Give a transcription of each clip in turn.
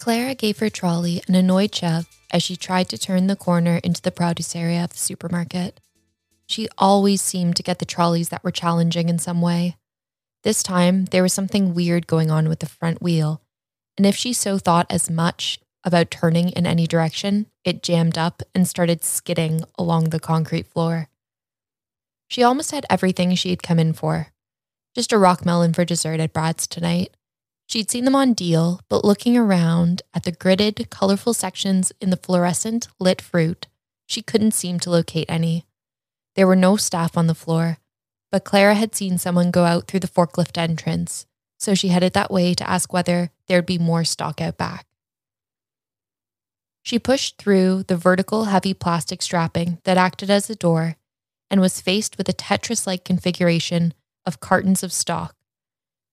Clara gave her trolley an annoyed shove as she tried to turn the corner into the produce area of the supermarket. She always seemed to get the trolleys that were challenging in some way. This time, there was something weird going on with the front wheel, and if she so thought as much about turning in any direction, it jammed up and started skidding along the concrete floor. She almost had everything she had come in for. Just a rock melon for dessert at Brad's tonight. She'd seen them on deal, but looking around at the gridded, colorful sections in the fluorescent lit fruit, she couldn't seem to locate any. There were no staff on the floor, but Clara had seen someone go out through the forklift entrance, so she headed that way to ask whether there'd be more stock out back. She pushed through the vertical, heavy plastic strapping that acted as a door and was faced with a Tetris like configuration of cartons of stock,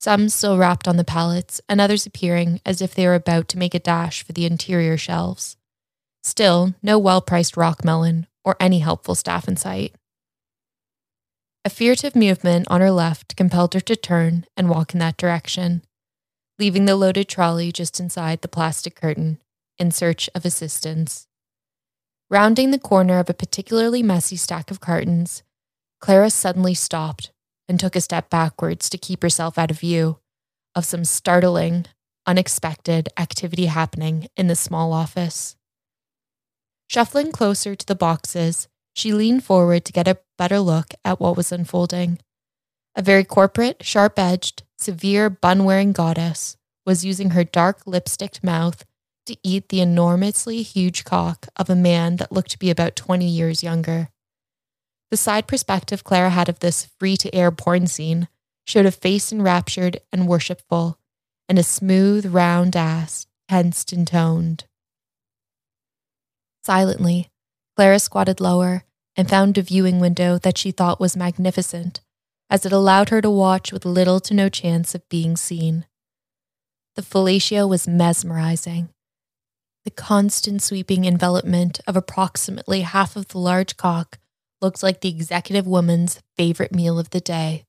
some still wrapped on the pallets, and others appearing as if they were about to make a dash for the interior shelves. Still, no well priced rock melon or any helpful staff in sight. A furtive movement on her left compelled her to turn and walk in that direction, leaving the loaded trolley just inside the plastic curtain in search of assistance. Rounding the corner of a particularly messy stack of cartons, Clara suddenly stopped and took a step backwards to keep herself out of view of some startling, unexpected activity happening in the small office. Shuffling closer to the boxes, she leaned forward to get a better look at what was unfolding. A very corporate, sharp edged, severe bun wearing goddess was using her dark lipsticked mouth to eat the enormously huge cock of a man that looked to be about 20 years younger. The side perspective Clara had of this free to air porn scene showed a face enraptured and worshipful, and a smooth, round ass, tensed and toned. Silently, Clara squatted lower and found a viewing window that she thought was magnificent, as it allowed her to watch with little to no chance of being seen. The fellatio was mesmerizing. The constant sweeping envelopment of approximately half of the large cock looked like the executive woman's favorite meal of the day.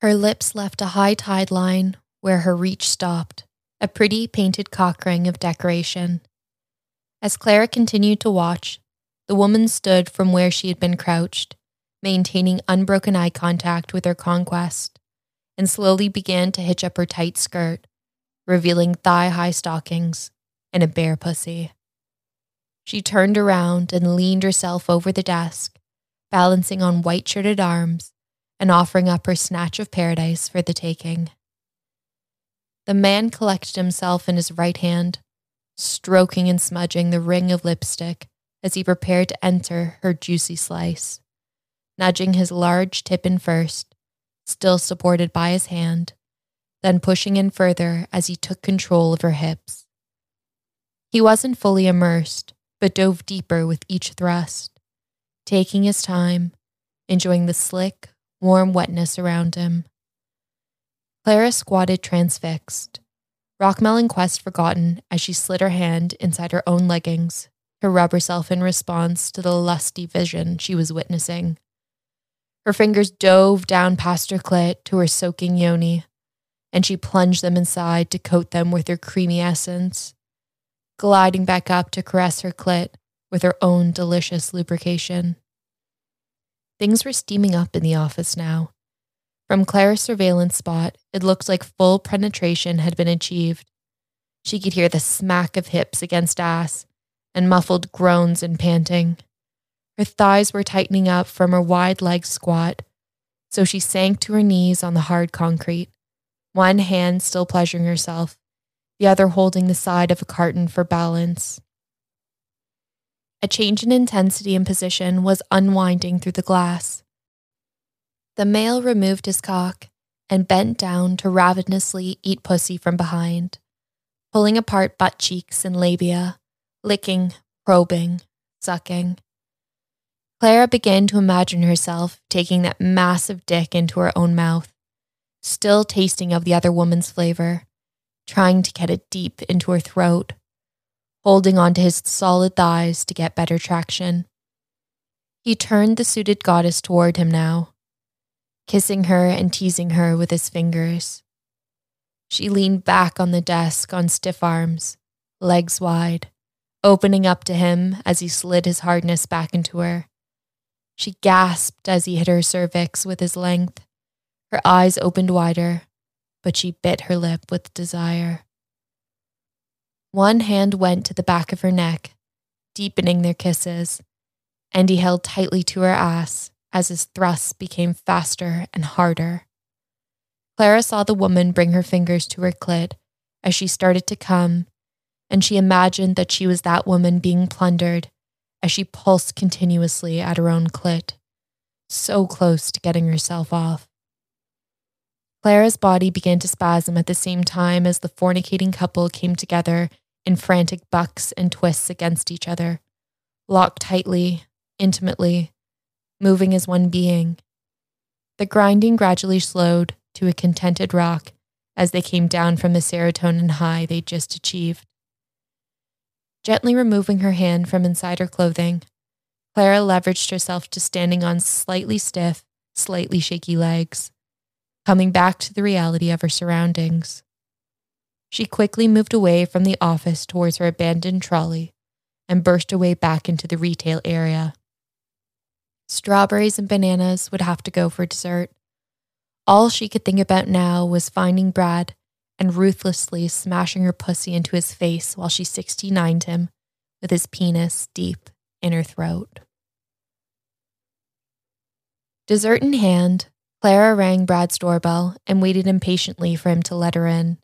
Her lips left a high tide line where her reach stopped, a pretty painted cock ring of decoration. As Clara continued to watch, the woman stood from where she had been crouched, maintaining unbroken eye contact with her conquest, and slowly began to hitch up her tight skirt, revealing thigh high stockings and a bare pussy. She turned around and leaned herself over the desk, balancing on white shirted arms and offering up her snatch of paradise for the taking. The man collected himself in his right hand stroking and smudging the ring of lipstick as he prepared to enter her juicy slice, nudging his large tip in first, still supported by his hand, then pushing in further as he took control of her hips. He wasn't fully immersed, but dove deeper with each thrust, taking his time, enjoying the slick, warm wetness around him. Clara squatted transfixed, Rockmelon Quest forgotten as she slid her hand inside her own leggings to rub herself in response to the lusty vision she was witnessing. Her fingers dove down past her clit to her soaking yoni, and she plunged them inside to coat them with her creamy essence, gliding back up to caress her clit with her own delicious lubrication. Things were steaming up in the office now. From Clara's surveillance spot, it looked like full penetration had been achieved. She could hear the smack of hips against ass and muffled groans and panting. Her thighs were tightening up from her wide leg squat, so she sank to her knees on the hard concrete, one hand still pleasuring herself, the other holding the side of a carton for balance. A change in intensity and position was unwinding through the glass. The male removed his cock and bent down to ravenously eat pussy from behind, pulling apart butt cheeks and labia, licking, probing, sucking. Clara began to imagine herself taking that massive dick into her own mouth, still tasting of the other woman's flavor, trying to get it deep into her throat, holding onto his solid thighs to get better traction. He turned the suited goddess toward him now, kissing her and teasing her with his fingers. She leaned back on the desk on stiff arms, legs wide, opening up to him as he slid his hardness back into her. She gasped as he hit her cervix with his length. Her eyes opened wider, but she bit her lip with desire. One hand went to the back of her neck, deepening their kisses, and he held tightly to her ass as his thrusts became faster and harder. Clara saw the woman bring her fingers to her clit as she started to come, and she imagined that she was that woman being plundered as she pulsed continuously at her own clit, so close to getting herself off. Clara's body began to spasm at the same time as the fornicating couple came together in frantic bucks and twists against each other, locked tightly, intimately, moving as one being. The grinding gradually slowed to a contented rock as they came down from the serotonin high they'd just achieved. Gently removing her hand from inside her clothing, Clara leveraged herself to standing on slightly stiff, slightly shaky legs, coming back to the reality of her surroundings. She quickly moved away from the office towards her abandoned trolley and burst away back into the retail area. Strawberries and bananas would have to go for dessert. All she could think about now was finding Brad and ruthlessly smashing her pussy into his face while she 69'd him with his penis deep in her throat. Dessert in hand, Clara rang Brad's doorbell and waited impatiently for him to let her in.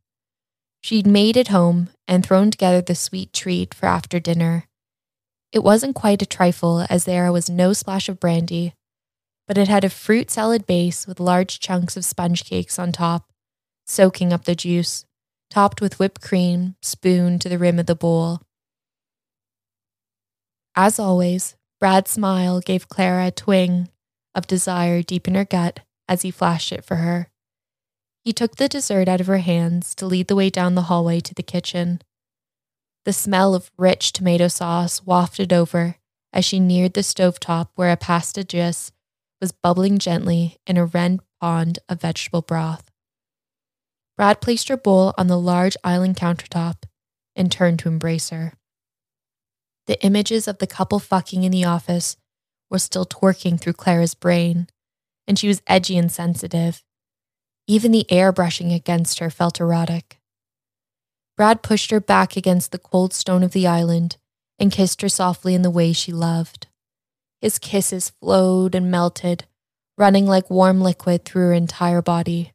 She'd made it home and thrown together the sweet treat for after dinner. It wasn't quite a trifle, as there was no splash of brandy, but it had a fruit salad base with large chunks of sponge cakes on top, soaking up the juice, topped with whipped cream, spooned to the rim of the bowl. As always, Brad's smile gave Clara a twinge of desire deep in her gut as he flashed it for her. He took the dessert out of her hands to lead the way down the hallway to the kitchen. The smell of rich tomato sauce wafted over as she neared the stovetop where a pasta dish was bubbling gently in a red pond of vegetable broth. Brad placed her bowl on the large island countertop and turned to embrace her. The images of the couple fucking in the office were still twerking through Clara's brain, and she was edgy and sensitive. Even the air brushing against her felt erotic. Brad pushed her back against the cold stone of the island and kissed her softly in the way she loved. His kisses flowed and melted, running like warm liquid through her entire body.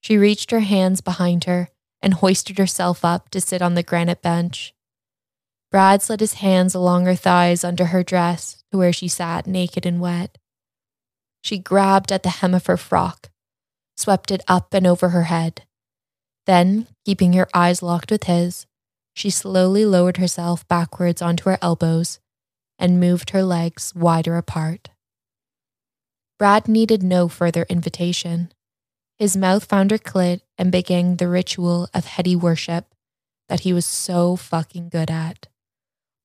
She reached her hands behind her and hoisted herself up to sit on the granite bench. Brad slid his hands along her thighs under her dress to where she sat naked and wet. She grabbed at the hem of her frock, swept it up and over her head. Then, keeping her eyes locked with his, she slowly lowered herself backwards onto her elbows and moved her legs wider apart. Brad needed no further invitation. His mouth found her clit and began the ritual of heady worship that he was so fucking good at,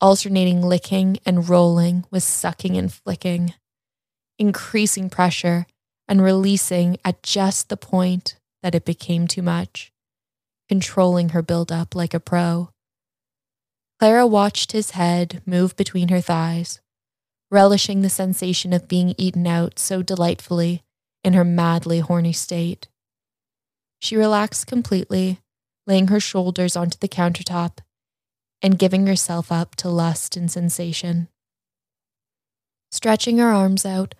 alternating licking and rolling with sucking and flicking, increasing pressure and releasing at just the point that it became too much, controlling her buildup like a pro. Clara watched his head move between her thighs, relishing the sensation of being eaten out so delightfully in her madly horny state. She relaxed completely, laying her shoulders onto the countertop and giving herself up to lust and sensation. Stretching her arms out,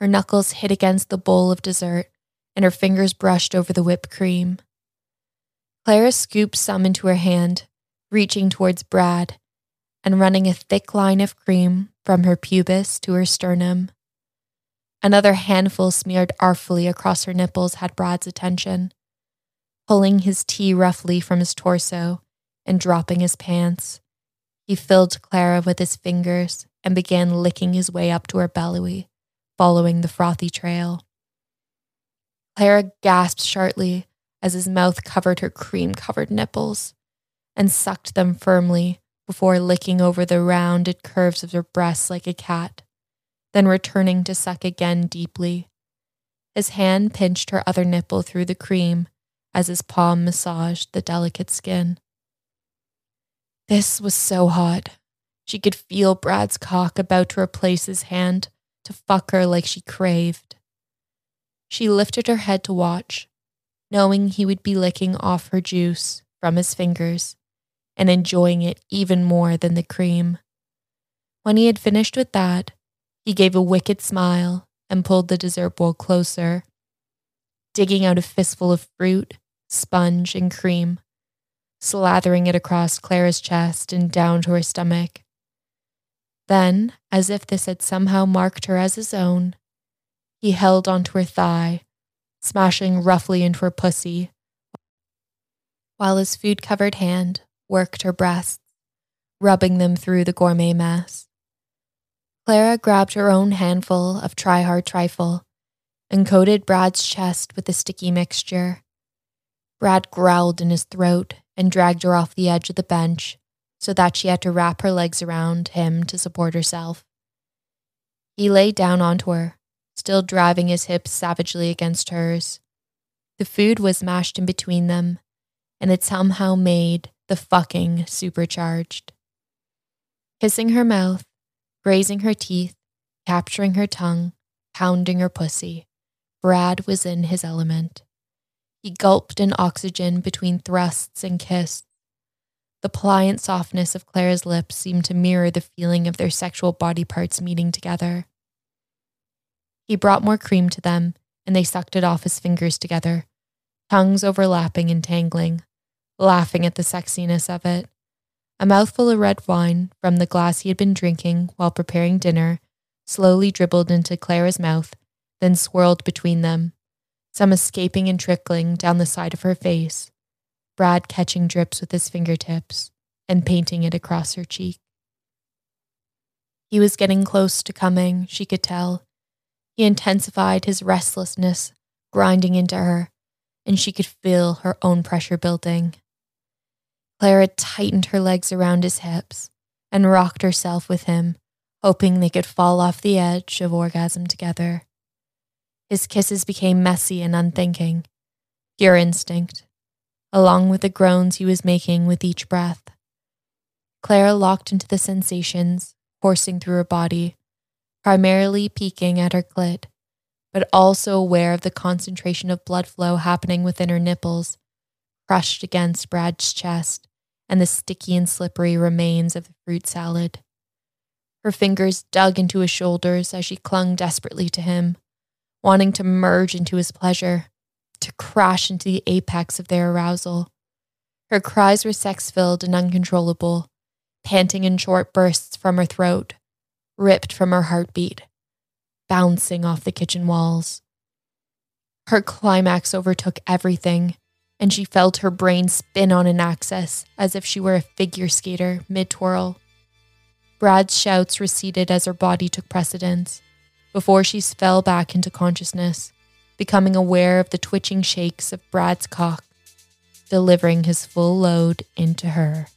her knuckles hit against the bowl of dessert and her fingers brushed over the whipped cream. Clara scooped some into her hand reaching towards Brad and running a thick line of cream from her pubis to her sternum. Another handful smeared artfully across her nipples had Brad's attention, pulling his tee roughly from his torso and dropping his pants. He filled Clara with his fingers and began licking his way up to her belly, following the frothy trail. Clara gasped sharply as his mouth covered her cream covered nipples and sucked them firmly before licking over the rounded curves of her breasts like a cat, then returning to suck again deeply. His hand pinched her other nipple through the cream as his palm massaged the delicate skin. This was so hot. She could feel Brad's cock about to replace his hand to fuck her like she craved. She lifted her head to watch, knowing he would be licking off her juice from his fingers and enjoying it even more than the cream. When he had finished with that, he gave a wicked smile and pulled the dessert bowl closer, digging out a fistful of fruit, sponge, and cream, slathering it across Clara's chest and down to her stomach. Then, as if this had somehow marked her as his own, he held onto her thigh, smashing roughly into her pussy, while his food covered hand worked her breasts, rubbing them through the gourmet mass. Clara grabbed her own handful of try hard trifle and coated Brad's chest with the sticky mixture. Brad growled in his throat and dragged her off the edge of the bench so that she had to wrap her legs around him to support herself. He lay down onto her, still driving his hips savagely against hers. The food was mashed in between them, and it somehow made the fucking supercharged. Kissing her mouth, grazing her teeth, capturing her tongue, pounding her pussy, Brad was in his element. He gulped in oxygen between thrusts and kisses. The pliant softness of Clara's lips seemed to mirror the feeling of their sexual body parts meeting together. He brought more cream to them, and they sucked it off his fingers together, tongues overlapping and tangling, laughing at the sexiness of it. A mouthful of red wine from the glass he had been drinking while preparing dinner slowly dribbled into Clara's mouth, then swirled between them, some escaping and trickling down the side of her face, Brad catching drips with his fingertips and painting it across her cheek. He was getting close to coming, she could tell. He intensified his restlessness, grinding into her, and she could feel her own pressure building. Clara tightened her legs around his hips and rocked herself with him, hoping they could fall off the edge of orgasm together. His kisses became messy and unthinking, pure instinct, along with the groans he was making with each breath. Clara locked into the sensations coursing through her body, primarily peaking at her clit, but also aware of the concentration of blood flow happening within her nipples, crushed against Brad's chest and the sticky and slippery remains of the fruit salad. Her fingers dug into his shoulders as she clung desperately to him, wanting to merge into his pleasure, to crash into the apex of their arousal. Her cries were sex filled and uncontrollable, panting in short bursts from her throat, ripped from her heartbeat, bouncing off the kitchen walls. Her climax overtook everything and she felt her brain spin on an axis as if she were a figure skater mid twirl. Brad's shouts receded as her body took precedence before she fell back into consciousness, becoming aware of the twitching shakes of Brad's cock, delivering his full load into her.